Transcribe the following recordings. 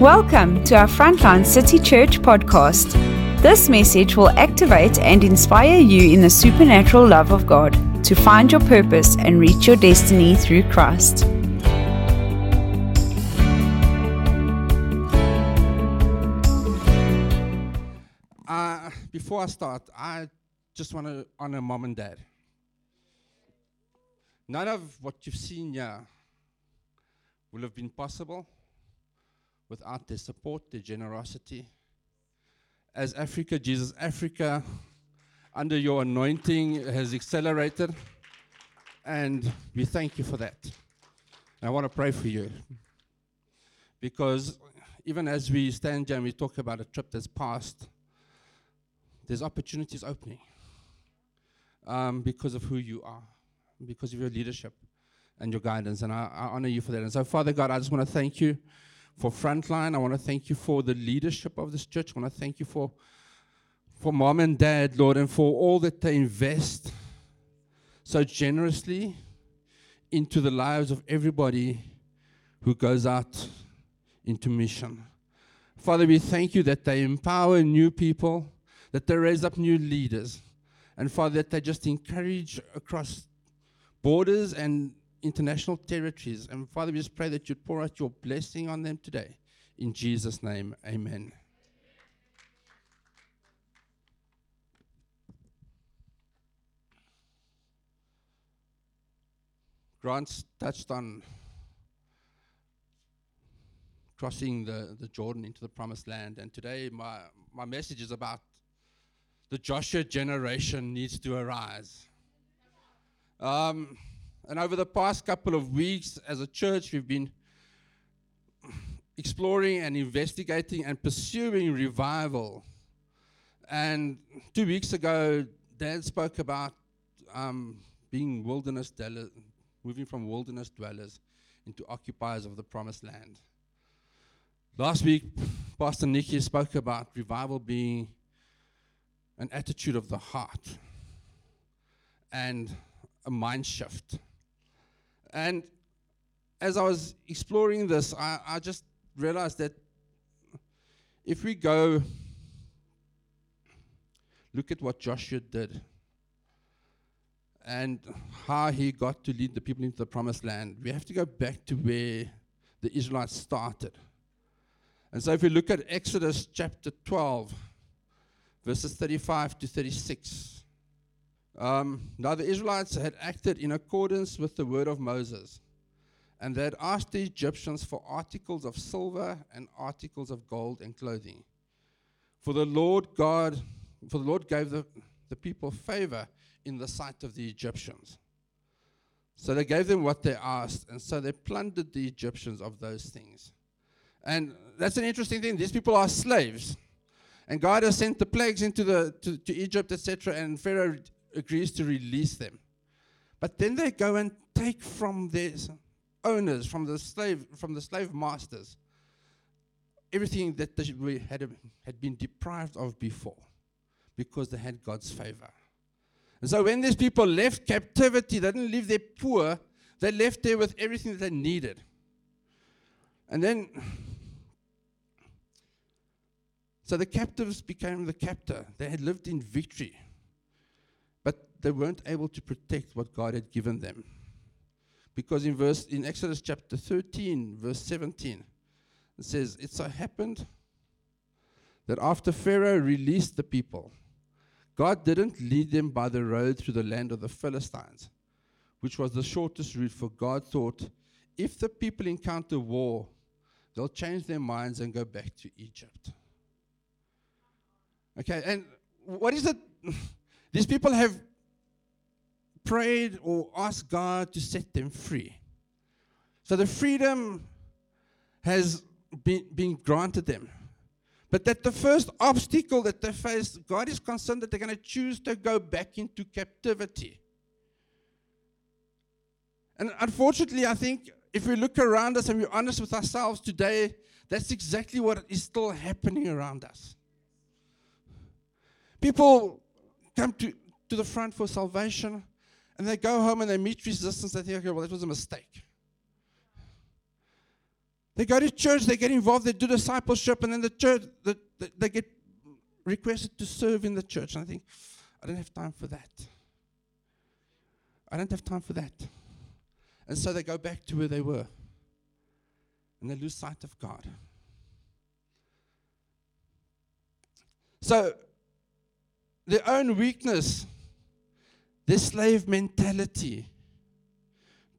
Welcome to our Frontline City Church podcast. This message will activate and inspire you in the supernatural love of God to find your purpose and reach your destiny through Christ. Uh, before I start, I just want to honor mom and dad. None of what you've seen here will have been possible without their support, their generosity. As Africa, Jesus, Africa, under your anointing, has accelerated. And we thank you for that. And I want to pray for you. Because even as we stand here and we talk about a trip that's passed, there's opportunities opening um, because of who you are, because of your leadership and your guidance. And I, I honor you for that. And so, Father God, I just want to thank you for Frontline. I want to thank you for the leadership of this church. I want to thank you for, for mom and dad, Lord, and for all that they invest so generously into the lives of everybody who goes out into mission. Father, we thank you that they empower new people, that they raise up new leaders, and Father, that they just encourage across borders and international territories. And Father, we just pray that you'd pour out your blessing on them today. In Jesus' name, amen. Grant's touched on crossing the, the Jordan into the promised land. And today, my, my message is about the Joshua generation needs to arise. Um, and over the past couple of weeks, as a church, we've been exploring and investigating and pursuing revival. And two weeks ago, Dan spoke about um, being wilderness dwellers, moving from wilderness dwellers into occupiers of the promised land. Last week, Pastor Nicky spoke about revival being an attitude of the heart and a mind shift. And as I was exploring this, I, I just realized that if we go look at what Joshua did and how he got to lead the people into the promised land, we have to go back to where the Israelites started. And so if we look at Exodus chapter 12, verses 35 to 36. Um, now the Israelites had acted in accordance with the word of Moses, and they had asked the Egyptians for articles of silver and articles of gold and clothing. For the Lord God, for the Lord gave the, the people favor in the sight of the Egyptians. So they gave them what they asked, and so they plundered the Egyptians of those things. And that's an interesting thing. These people are slaves. And God has sent the plagues into the to, to Egypt, etc. And Pharaoh agrees to release them. But then they go and take from their owners, from the slave, from the slave masters, everything that they had, had been deprived of before because they had God's favor. And so when these people left captivity, they didn't leave there poor, they left there with everything that they needed. And then, so the captives became the captor. They had lived in victory they weren't able to protect what God had given them. Because in verse in Exodus chapter 13, verse 17, it says, It so happened that after Pharaoh released the people, God didn't lead them by the road through the land of the Philistines, which was the shortest route, for God thought, if the people encounter war, they'll change their minds and go back to Egypt. Okay, and what is it? These people have prayed or asked God to set them free. So the freedom has been, been granted them. But that the first obstacle that they face, God is concerned that they're going to choose to go back into captivity. And unfortunately, I think if we look around us and we're honest with ourselves today, that's exactly what is still happening around us. People come to, to the front for salvation, and they go home and they meet resistance. They think, okay, well, that was a mistake. They go to church, they get involved, they do discipleship, and then the church, the, the, they get requested to serve in the church. And I think, I don't have time for that. I don't have time for that. And so they go back to where they were. And they lose sight of God. So, their own weakness, their slave mentality,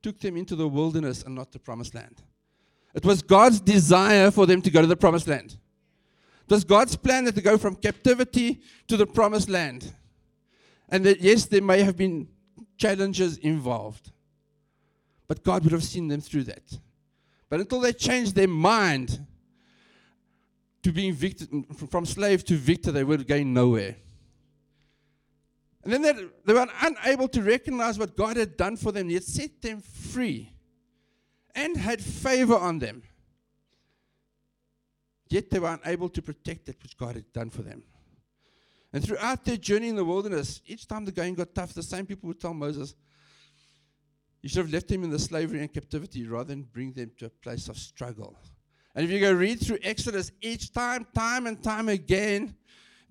took them into the wilderness and not the promised land. It was God's desire for them to go to the promised land. It was God's plan that they go from captivity to the promised land. And that, yes, there may have been challenges involved, but God would have seen them through that. But until they changed their mind to being victor, from slave to victor, they were going nowhere. And then they, were unable to recognize what God had done for them. He had set them free and had favor on them. Yet they were unable to protect that which God had done for them. And throughout their journey in the wilderness, each time the going got tough, the same people would tell Moses, You should have left them in the slavery and captivity rather than bring them to a place of struggle. And if you go read through Exodus, each time, time and time again,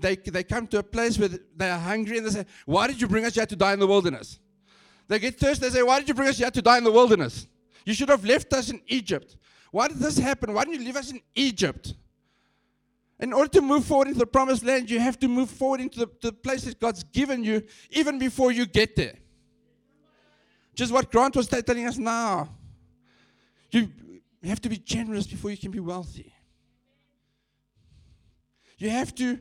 they, they come to a place where they are hungry and they say, Why did you bring us here to die in the wilderness? They get thirsty, they say, Why did you bring us here to die in the wilderness? You should have left us in Egypt. Why did this happen? Why didn't you leave us in Egypt? In order to move forward into the promised land, you have to move forward into the, the place that God's given you even before you get there. Just what Grant was telling us now. You have to be generous before you can be wealthy. You have to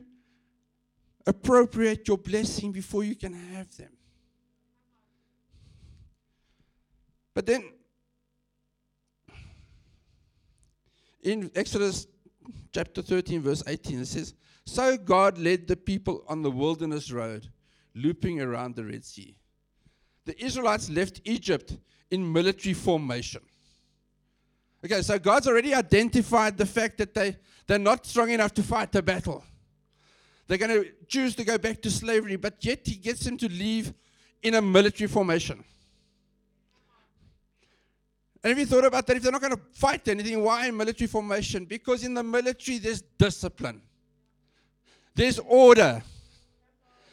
appropriate your blessing before you can have them. But then, in Exodus chapter 13, verse 18, it says, So God led the people on the wilderness road, looping around the Red Sea. The Israelites left Egypt in military formation. Okay, so God's already identified the fact that they, they're not strong enough to fight the battle. They're going to choose to go back to slavery, but yet he gets them to leave in a military formation. And have you thought about that? If they're not going to fight anything, why military formation? Because in the military, there's discipline, there's order,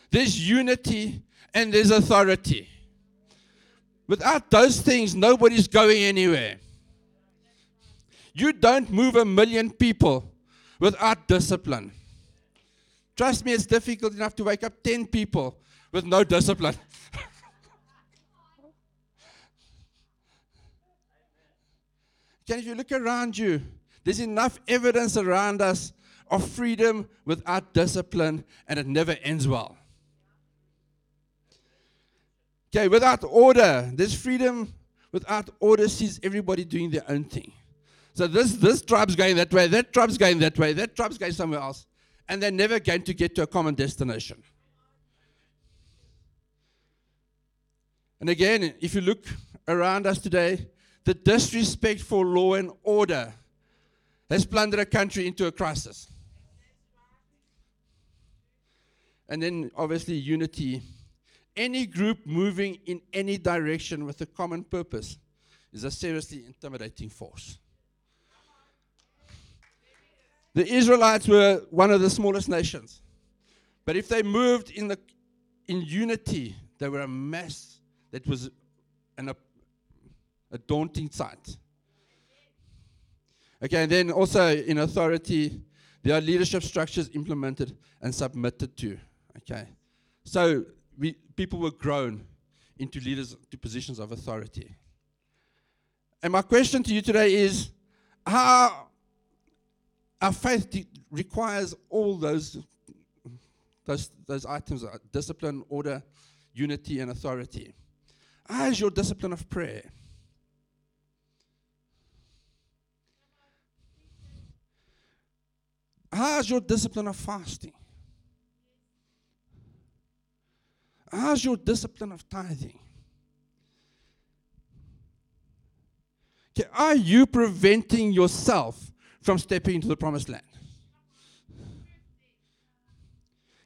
there's unity, and there's authority. Without those things, nobody's going anywhere. You don't move a million people without discipline. Trust me, it's difficult enough to wake up 10 people with no discipline. Can you look around you? There's enough evidence around us of freedom without discipline, and it never ends well. Okay, without order, there's freedom. Without order, sees everybody doing their own thing. So this this tribe's going that way, that tribe's going that way, that tribe's going somewhere else and they're never going to get to a common destination. And again, if you look around us today, the disrespect for law and order has plundered a country into a crisis. And then, obviously, unity. Any group moving in any direction with a common purpose is a seriously intimidating force. The Israelites were one of the smallest nations. But if they moved in, the, in unity, they were a mass that was an, a, a daunting sight. Okay, and then also in authority, there are leadership structures implemented and submitted to. Okay, so we, people were grown into leaders to positions of authority. And my question to you today is how our faith de- requires all those, those, those items uh, discipline, order, unity, and authority. Is your discipline of prayer? How's your discipline of fasting? How's your discipline of tithing? Okay, are you preventing yourself from stepping into the promised land.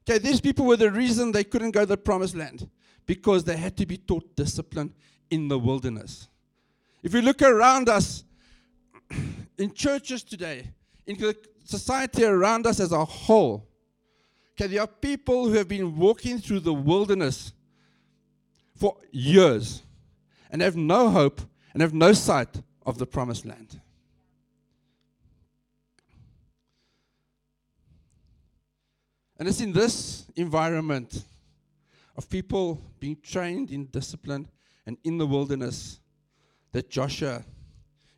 Okay, these people were the reason they couldn't go to the promised land because they had to be taught discipline in the wilderness. If you look around us in churches today, in the society around us as a whole, okay, there are people who have been walking through the wilderness for years and have no hope and have no sight of the promised land. And it's in this environment of people being trained in discipline and in the wilderness that Joshua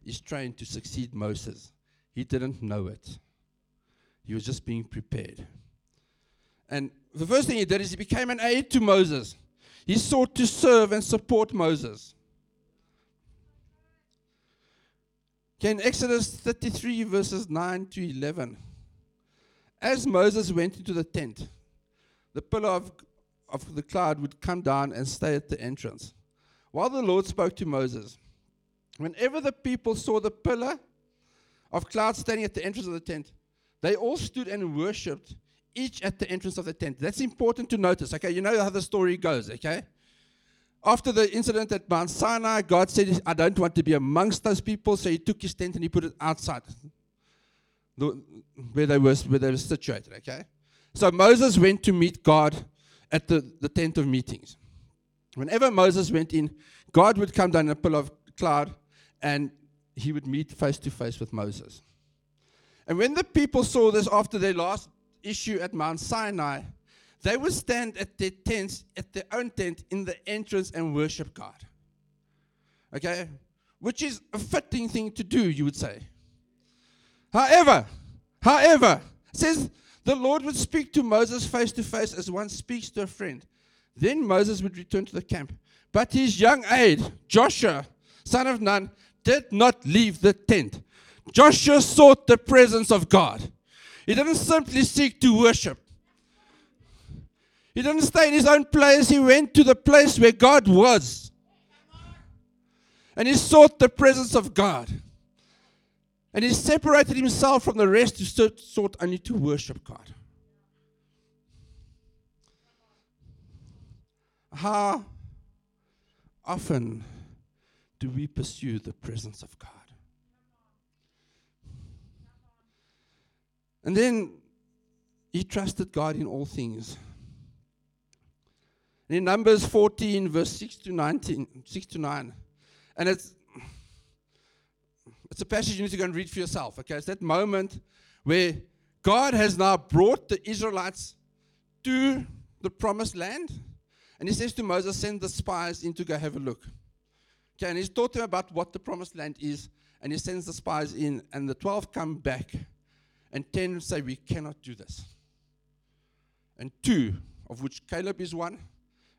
is trained to succeed Moses. He didn't know it, he was just being prepared. And the first thing he did is he became an aid to Moses. He sought to serve and support Moses. Okay, in Exodus 33, verses 9 to 11, as Moses went into the tent, the pillar of, of the cloud would come down and stay at the entrance. While the Lord spoke to Moses, whenever the people saw the pillar of cloud standing at the entrance of the tent, they all stood and worshipped, each at the entrance of the tent. That's important to notice, okay? You know how the story goes, okay? After the incident at Mount Sinai, God said, I don't want to be amongst those people, so he took his tent and he put it outside where, they were, where they were situated, okay? So Moses went to meet God at the, the tent of meetings. Whenever Moses went in, God would come down in a pillar of cloud and he would meet face to face with Moses. And when the people saw this after their last issue at Mount Sinai, they would stand at their tents, at their own tent in the entrance and worship God. Okay? Which is a fitting thing to do, you would say. However, however, says the Lord would speak to Moses face to face as one speaks to a friend. Then Moses would return to the camp. But his young aide, Joshua, son of Nun, did not leave the tent. Joshua sought the presence of God. He didn't simply seek to worship. He didn't stay in his own place. He went to the place where God was. And he sought the presence of God. And he separated himself from the rest who sought only to worship God. How often do we pursue the presence of God? And then he trusted God in all things. And in Numbers 14, verse 6 to 19, 6 to 9, and it's it's a passage you need to go and read for yourself. Okay, it's that moment where God has now brought the Israelites to the promised land. And he says to Moses, Send the spies in to go have a look. Okay, and he's taught them about what the promised land is. And he sends the spies in, and the 12 come back, and 10 say, We cannot do this. And two, of which Caleb is one,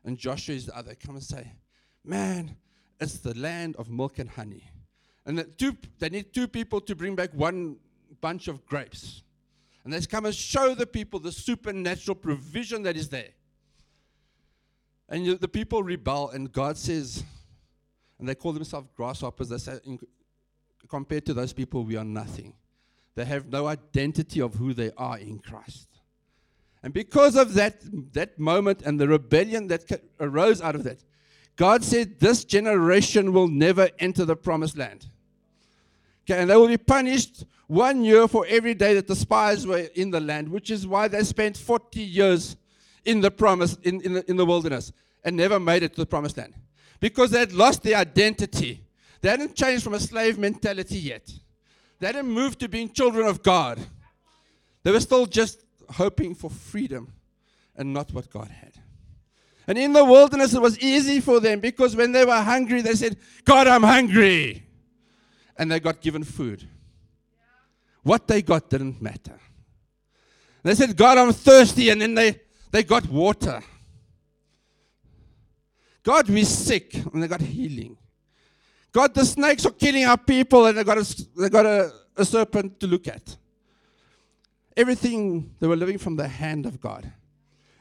and Joshua is the other, come and say, Man, it's the land of milk and honey. And two, they need two people to bring back one bunch of grapes. And they come and show the people the supernatural provision that is there. And you, the people rebel, and God says, and they call themselves grasshoppers. They say, in, compared to those people, we are nothing. They have no identity of who they are in Christ. And because of that, that moment and the rebellion that arose out of that, God said, This generation will never enter the promised land. Okay, and they will be punished one year for every day that the spies were in the land, which is why they spent 40 years in the promise in, in, the, in the wilderness and never made it to the promised land. Because they had lost their identity. They hadn't changed from a slave mentality yet. They hadn't moved to being children of God. They were still just hoping for freedom and not what God had. And in the wilderness, it was easy for them because when they were hungry, they said, God, I'm hungry and they got given food. What they got didn't matter. They said, God, I'm thirsty, and then they, they got water. God, we're sick, and they got healing. God, the snakes are killing our people, and they got a, they got a, a serpent to look at. Everything, they were living from the hand of God,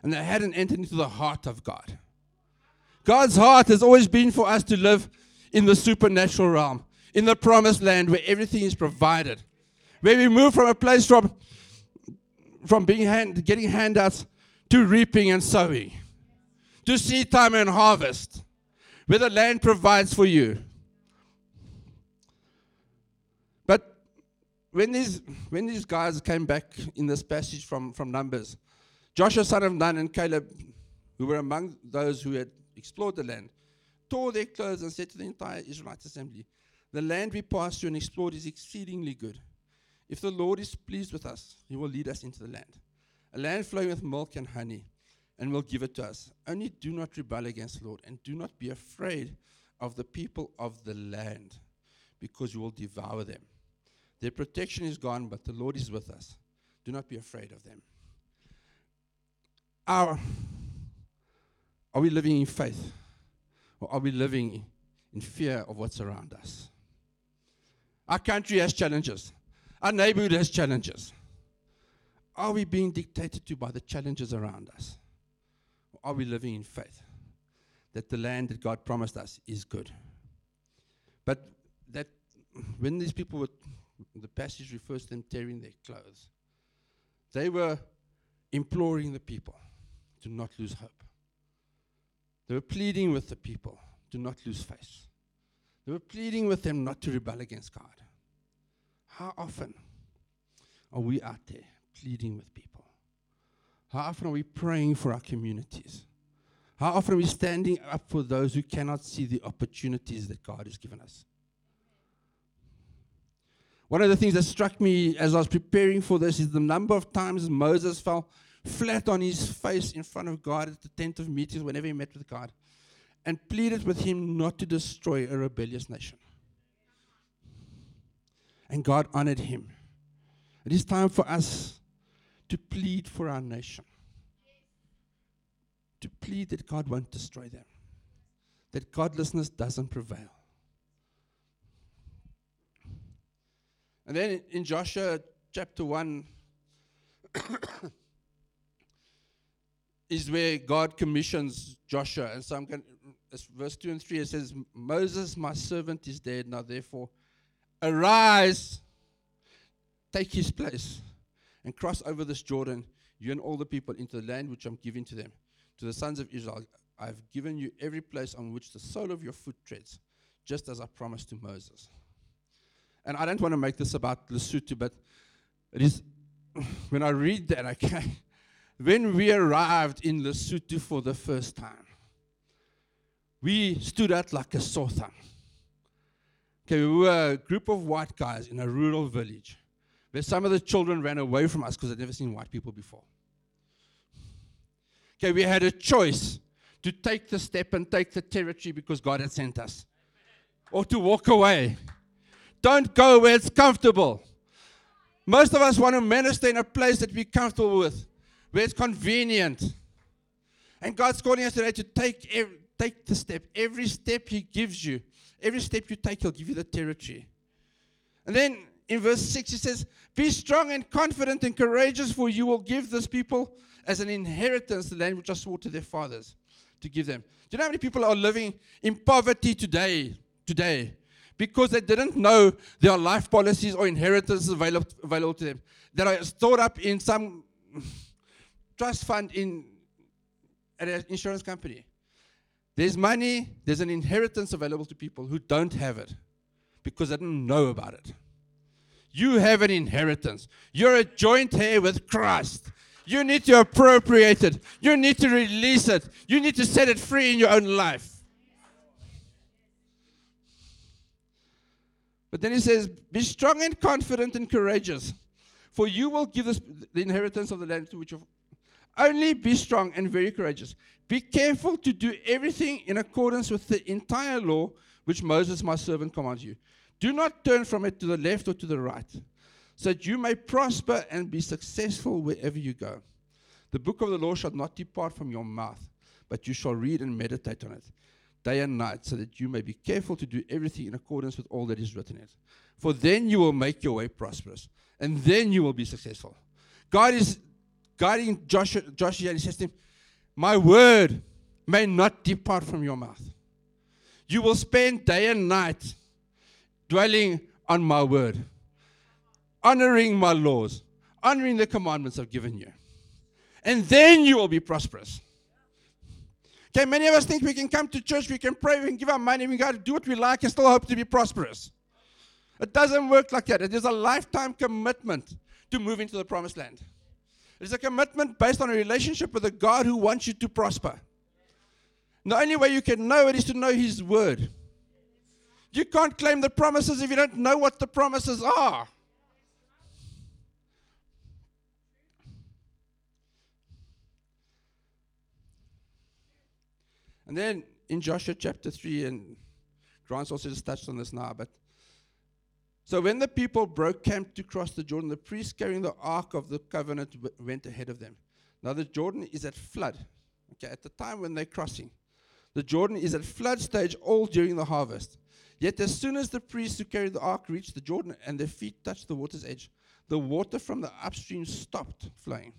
and they hadn't entered into the heart of God. God's heart has always been for us to live in the supernatural realm in the promised land where everything is provided. Where we move from a place from, from being hand, getting handouts to reaping and sowing, to seed time and harvest, where the land provides for you. But when these when these guys came back in this passage from, from Numbers, Joshua son of Nun and Caleb, who were among those who had explored the land, tore their clothes and said to the entire Israelite assembly, The land we passed through and explored is exceedingly good. If the Lord is pleased with us, he will lead us into the land, a land flowing with milk and honey, and will give it to us. Only do not rebel against the Lord, and do not be afraid of the people of the land, because you will devour them. Their protection is gone, but the Lord is with us. Do not be afraid of them. Our, are we living in faith? Or are we living in fear of what's around us? Our country has challenges. Our neighborhood has challenges. Are we being dictated to by the challenges around us? Or are we living in faith that the land that God promised us is good? But that when these people were the passage refers to them tearing their clothes. They were imploring the people to not lose hope. They were pleading with the people to not lose faith. They were pleading with them not to rebel against God. How often are we out there pleading with people? How often are we praying for our communities? How often are we standing up for those who cannot see the opportunities that God has given us? One of the things that struck me as I was preparing for this is the number of times Moses fell flat on his face in front of God at the tent of meetings whenever he met with God and pleaded with him not to destroy a rebellious nation. And God honored him. It is time for us to plead for our nation, to plead that God won't destroy them, that godlessness doesn't prevail. And then in Joshua chapter 1 is where God commissions Joshua. And so I'm going verse 2 and 3 it says, Moses, my servant, is dead. Now therefore, arise, take his place, and cross over this Jordan, you and all the people, into the land which I'm giving to them. To the sons of Israel, I've given you every place on which the sole of your foot treads, just as I promised to Moses. And I don't want to make this about Lesotho, but it is when I read that, okay, when we arrived in Lesotho for the first time, we stood out like a sore thumb. Okay, we were a group of white guys in a rural village where some of the children ran away from us because they'd never seen white people before. Okay, we had a choice to take the step and take the territory because God had sent us, or to walk away don't go where it's comfortable. Most of us want to minister in a place that we're comfortable with, where it's convenient. And God's calling us today to take, take the step. Every step He gives you, every step you take, He'll give you the territory. And then in verse 6, He says, Be strong and confident and courageous, for you will give this people as an inheritance the land which I swore to their fathers to give them. Do you know how many people are living in poverty today? Today, because they didn't know there are life policies or inheritances available, available to them that are stored up in some trust fund in at an insurance company. There's money, there's an inheritance available to people who don't have it because they didn't know about it. You have an inheritance. You're a joint heir with Christ. You need to appropriate it. You need to release it. You need to set it free in your own life. But then he says, Be strong and confident and courageous, for you will give us the inheritance of the land to which only be strong and very courageous. Be careful to do everything in accordance with the entire law which Moses, my servant, commands you. Do not turn from it to the left or to the right, so that you may prosper and be successful wherever you go. The book of the law shall not depart from your mouth, but you shall read and meditate on it day and night, so that you may be careful to do everything in accordance with all that is written in it. For then you will make your way prosperous, and then you will be successful. God is guiding Joshua, Joshua and he says to him, My word may not depart from your mouth. You will spend day and night dwelling on my word, honoring my laws, honoring the commandments I've given you. And then you will be prosperous. Okay, many of us think we can come to church, we can pray, we can give our money, we to do what we like and still hope to be prosperous. It doesn't work like that. It is a lifetime commitment to move into the promised land. It is a commitment based on a relationship with a God who wants you to prosper. The only way you can know it is to know His Word. You can't claim the promises if you don't know what the promises are. And then in Joshua chapter 3, and Grant's also just touched on this now, but so when the people broke camp to cross the Jordan, the priests carrying the ark of the covenant w- went ahead of them. Now the Jordan is at flood. Okay, at the time when they're crossing, the Jordan is at flood stage all during the harvest. Yet as soon as the priests who carried the ark reached the Jordan and their feet touched the water's edge, the water from the upstream stopped flowing.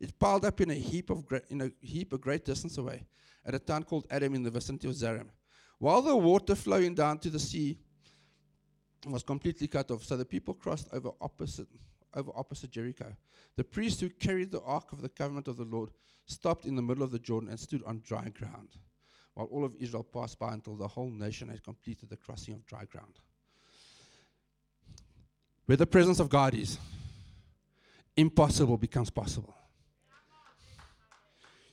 It piled up in a heap of gra- in a heap a great distance away, at a town called Adam in the vicinity of Zaram. While the water flowing down to the sea was completely cut off, so the people crossed over opposite over opposite Jericho. The priests who carried the ark of the covenant of the Lord stopped in the middle of the Jordan and stood on dry ground, while all of Israel passed by until the whole nation had completed the crossing of dry ground. Where the presence of God is, impossible becomes possible.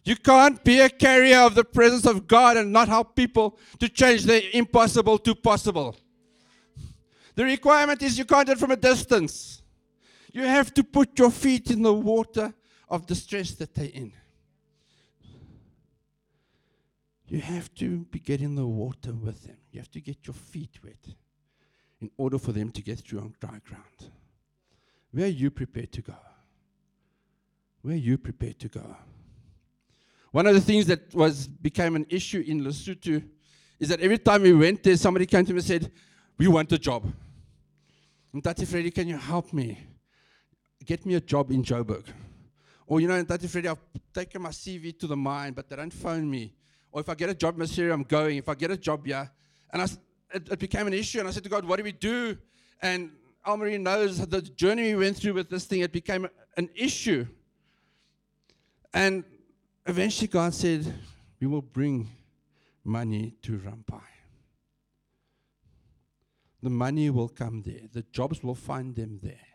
You can't be a carrier of the presence of God and not help people to change the impossible to possible. The requirement is you can't do it from a distance. You have to put your feet in the water of the stress that they're in. You have to be getting the water with them. You have to get your feet wet in order for them to get through on dry ground. Where are you prepared to go? Where are you prepared to go? One of the things that was became an issue in Lesotho is that every time we went there, somebody came to me and said, "We want a job." Tati Freddy, can you help me? Get me a job in Joburg. Or you know, Tati Freddy, I've taken my CV to the mine, but they don't phone me. Or if I get a job in Syria, I'm going. If I get a job here, and I, it, it became an issue, and I said to God, "What do we do?" And Almarie knows the journey we went through with this thing. It became an issue, and eventually God said, We will bring money to Rampai. The money will come there, the jobs will find them there.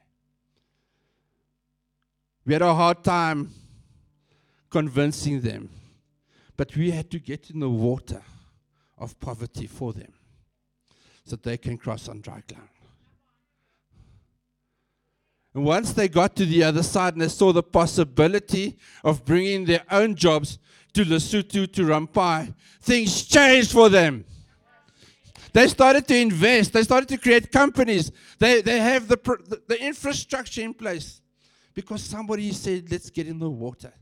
We had a hard time convincing them, but we had to get in the water of poverty for them so they can cross on dry ground. And once they got to the other side and they saw the possibility of bringing their own jobs to Lesotho, to Rampai, things changed for them. They started to invest. They started to create companies. They, they have the, the, infrastructure in place because somebody said, let's get in the water.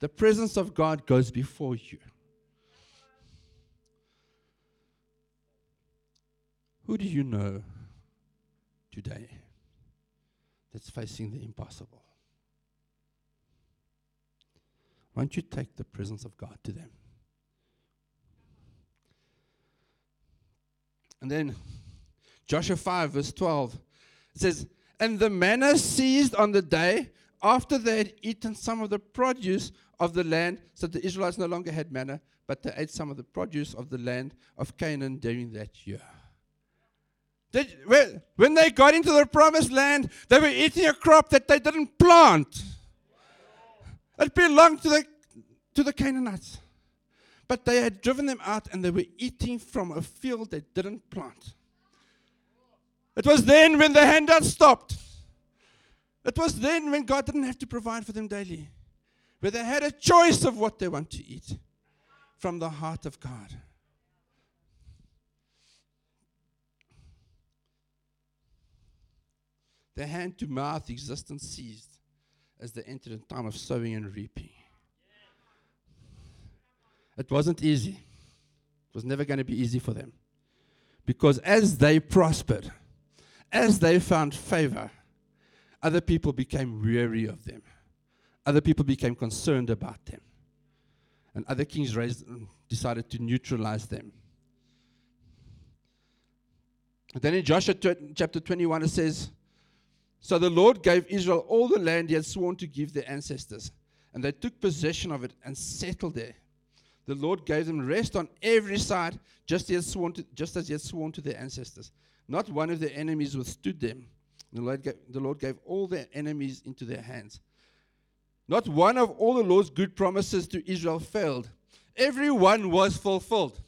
The presence of God goes before you. Who do you know today? that's facing the impossible. Won't you take the presence of God to them? And then Joshua 5, verse 12, it says, And the manna ceased on the day after they had eaten some of the produce of the land. So the Israelites no longer had manna, but they ate some of the produce of the land of Canaan during that year. They, when they got into the promised land, they were eating a crop that they didn't plant. It belonged to the, to the Canaanites. But they had driven them out and they were eating from a field they didn't plant. It was then when the handout stopped. It was then when God didn't have to provide for them daily, where they had a choice of what they want to eat from the heart of God. The hand to mouth existence ceased as they entered a time of sowing and reaping. It wasn't easy. It was never going to be easy for them. Because as they prospered, as they found favor, other people became weary of them. Other people became concerned about them. And other kings raised, decided to neutralize them. Then in Joshua chapter 21, it says, so the Lord gave Israel all the land he had sworn to give their ancestors, and they took possession of it and settled there. The Lord gave them rest on every side, just as, he had sworn to, just as he had sworn to their ancestors. Not one of their enemies withstood them. The Lord, gave, the Lord gave all their enemies into their hands. Not one of all the Lord's good promises to Israel failed. Every one was fulfilled.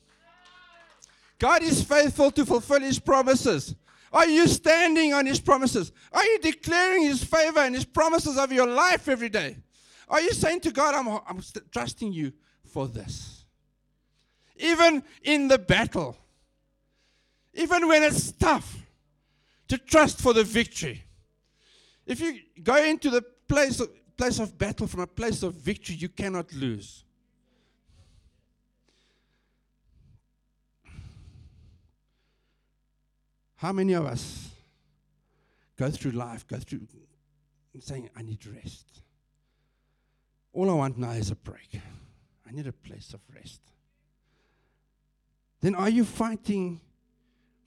God is faithful to fulfill his promises. Are you standing on his promises? Are you declaring his favor and his promises of your life every day? Are you saying to God, I'm, I'm trusting you for this? Even in the battle, even when it's tough, to trust for the victory. If you go into the place of, place of battle from a place of victory, you cannot lose. How many of us go through life, go through saying, I need rest? All I want now is a break. I need a place of rest. Then are you fighting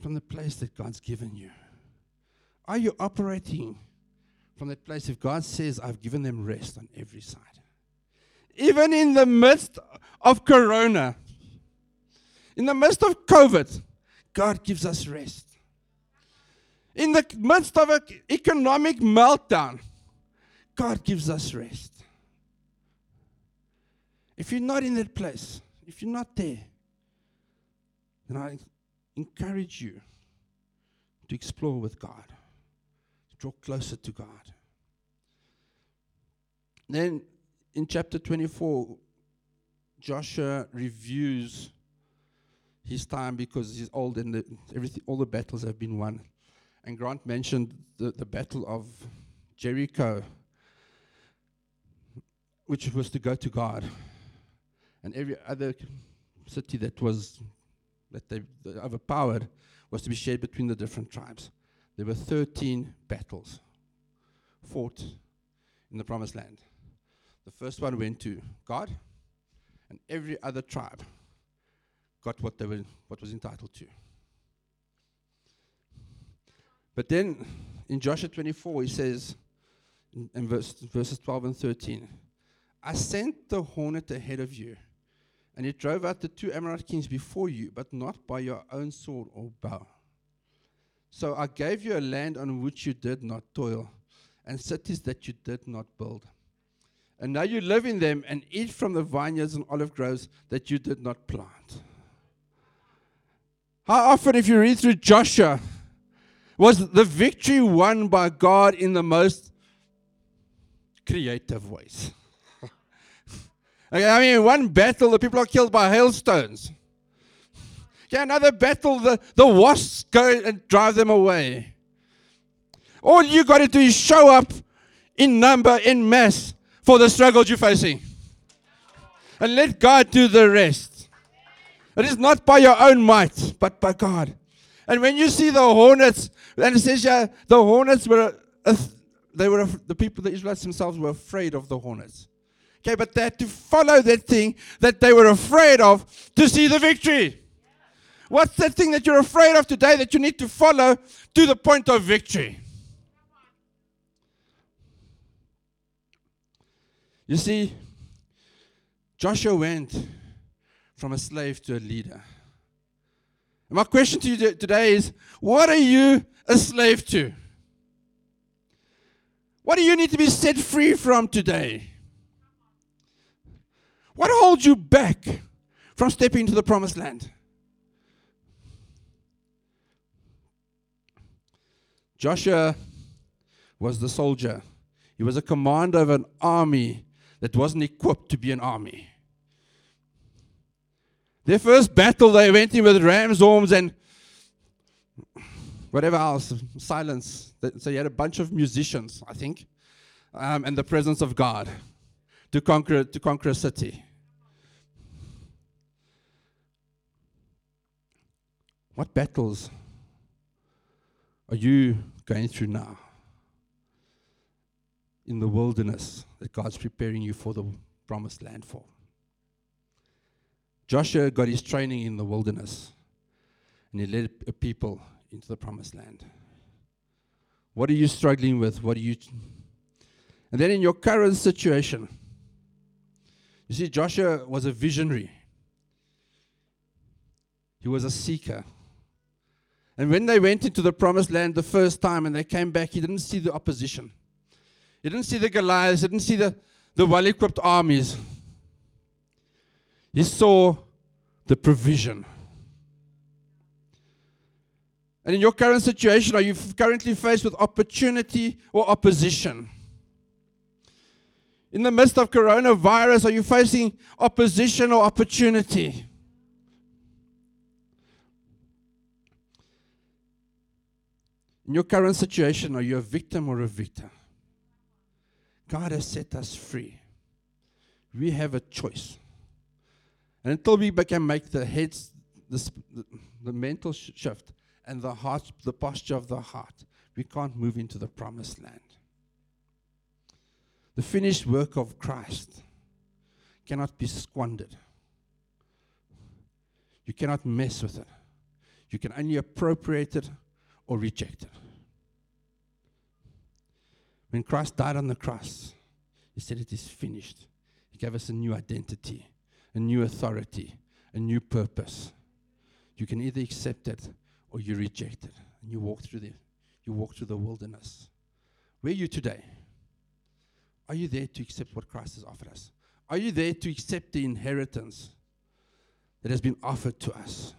from the place that God's given you? Are you operating from that place if God says, I've given them rest on every side? Even in the midst of Corona, in the midst of COVID, God gives us rest. In the midst of an economic meltdown, God gives us rest. If you're not in that place, if you're not there, then I encourage you to explore with God, to draw closer to God. Then in chapter 24, Joshua reviews his time because he's old and the, everything, all the battles have been won. And Grant mentioned the, the Battle of Jericho, which was to go to God. And every other city that was that they, overpowered was to be shared between the different tribes. There were 13 battles fought in the promised land. The first one went to God, and every other tribe got what they were what was entitled to. But then in Joshua 24, he says, in, in verse, verses 12 and 13, I sent the hornet ahead of you, and it drove out the two Amorite kings before you, but not by your own sword or bow. So I gave you a land on which you did not toil, and cities that you did not build. And now you live in them and eat from the vineyards and olive groves that you did not plant. How often, if you read through Joshua, was the victory won by God in the most creative ways. I mean, one battle, the people are killed by hailstones. Okay, another battle, the, the wasps go and drive them away. All you got to do is show up in number, in mass, for the struggles you're facing. And let God do the rest. It is not by your own might, but by God. And when you see the hornets and it says, yeah, the hornets were, uh, they were, the people, the Israelites themselves were afraid of the hornets. Okay, but they had to follow that thing that they were afraid of to see the victory. What's that thing that you're afraid of today that you need to follow to the point of victory? You see, Joshua went from a slave to a leader. My question to you today is what are you a slave to? What do you need to be set free from today? What holds you back from stepping into the promised land? Joshua was the soldier. He was a commander of an army that wasn't equipped to be an army. Their first battle, they went in with ram's horns and whatever else, silence. So you had a bunch of musicians, I think, um, and the presence of God to conquer to conquer a city. What battles are you going through now in the wilderness that God's preparing you for the promised land for? Joshua got his training in the wilderness and he led a people into the promised land. What are you struggling with? What are you. And then in your current situation, you see, Joshua was a visionary, he was a seeker. And when they went into the promised land the first time and they came back, he didn't see the opposition. He didn't see the Goliaths, he didn't see the, the well equipped armies. He saw the provision. And in your current situation, are you currently faced with opportunity or opposition? In the midst of coronavirus, are you facing opposition or opportunity? In your current situation, are you a victim or a victor? God has set us free. We have a choice. And until we can make the heads, the, the, mental shift, and the heart, the posture of the heart, we can't move into the promised land. The finished work of Christ cannot be squandered. You cannot mess with it. You can only appropriate it or reject it. When Christ died on the cross, He said, It is finished. He gave us a new identity, a new authority, a new purpose. You can either accept it or you reject it. And you walk through the you walk through the wilderness. Where are you today? Are you there to accept what Christ has offered us? Are you there to accept the inheritance that has been offered to us?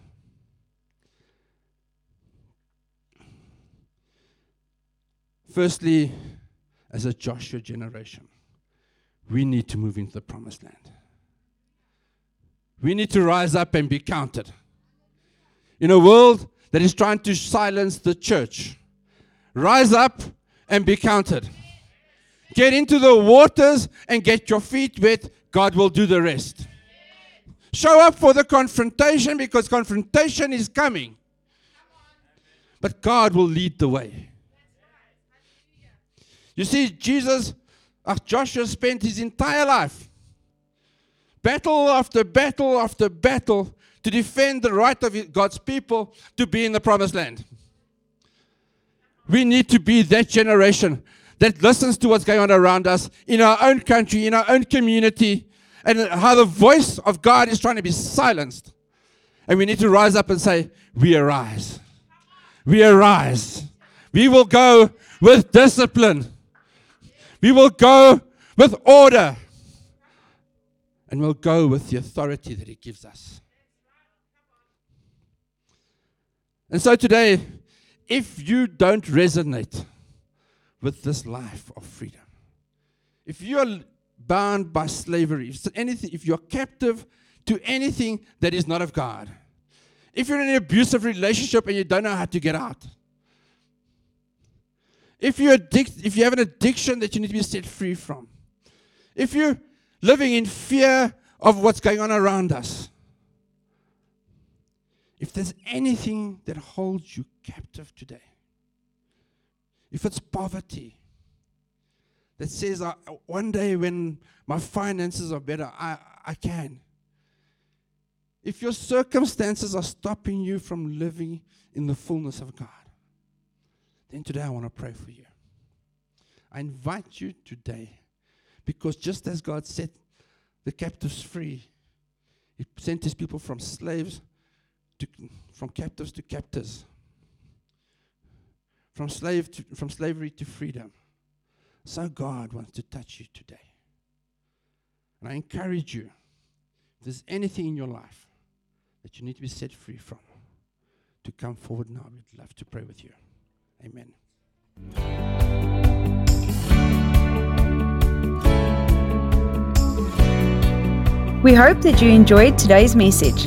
Firstly, as a Joshua generation, we need to move into the promised land. We need to rise up and be counted. In a world that is trying to silence the church, rise up and be counted. Get into the waters and get your feet wet. God will do the rest. Show up for the confrontation because confrontation is coming. But God will lead the way. You see, Jesus, uh, Joshua spent his entire life, battle after battle after battle, to defend the right of God's people to be in the promised land. We need to be that generation that listens to what's going on around us in our own country, in our own community, and how the voice of God is trying to be silenced. And we need to rise up and say, We arise. We arise. We will go with discipline. We will go with order. And we'll go with the authority that He gives us. And so today, if you don't resonate with this life of freedom, if you're bound by slavery, if anything, if you're captive to anything that is not of God, if you're in an abusive relationship and you don't know how to get out, if you're addict, if you have an addiction that you need to be set free from, if you're living in fear of what's going on around us, if there's anything that holds you captive today, if it's poverty that says, one day when my finances are better, I, I can. If your circumstances are stopping you from living in the fullness of God, then today I want to pray for you. I invite you today because just as God set the captives free, He sent His people from slaves to, from captives to captors, from slave to, from slavery to freedom. So God wants to touch you today. And I encourage you, if there's anything in your life that you need to be set free from, to come forward now. We'd love to pray with you. Amen. We hope that you enjoyed today's message.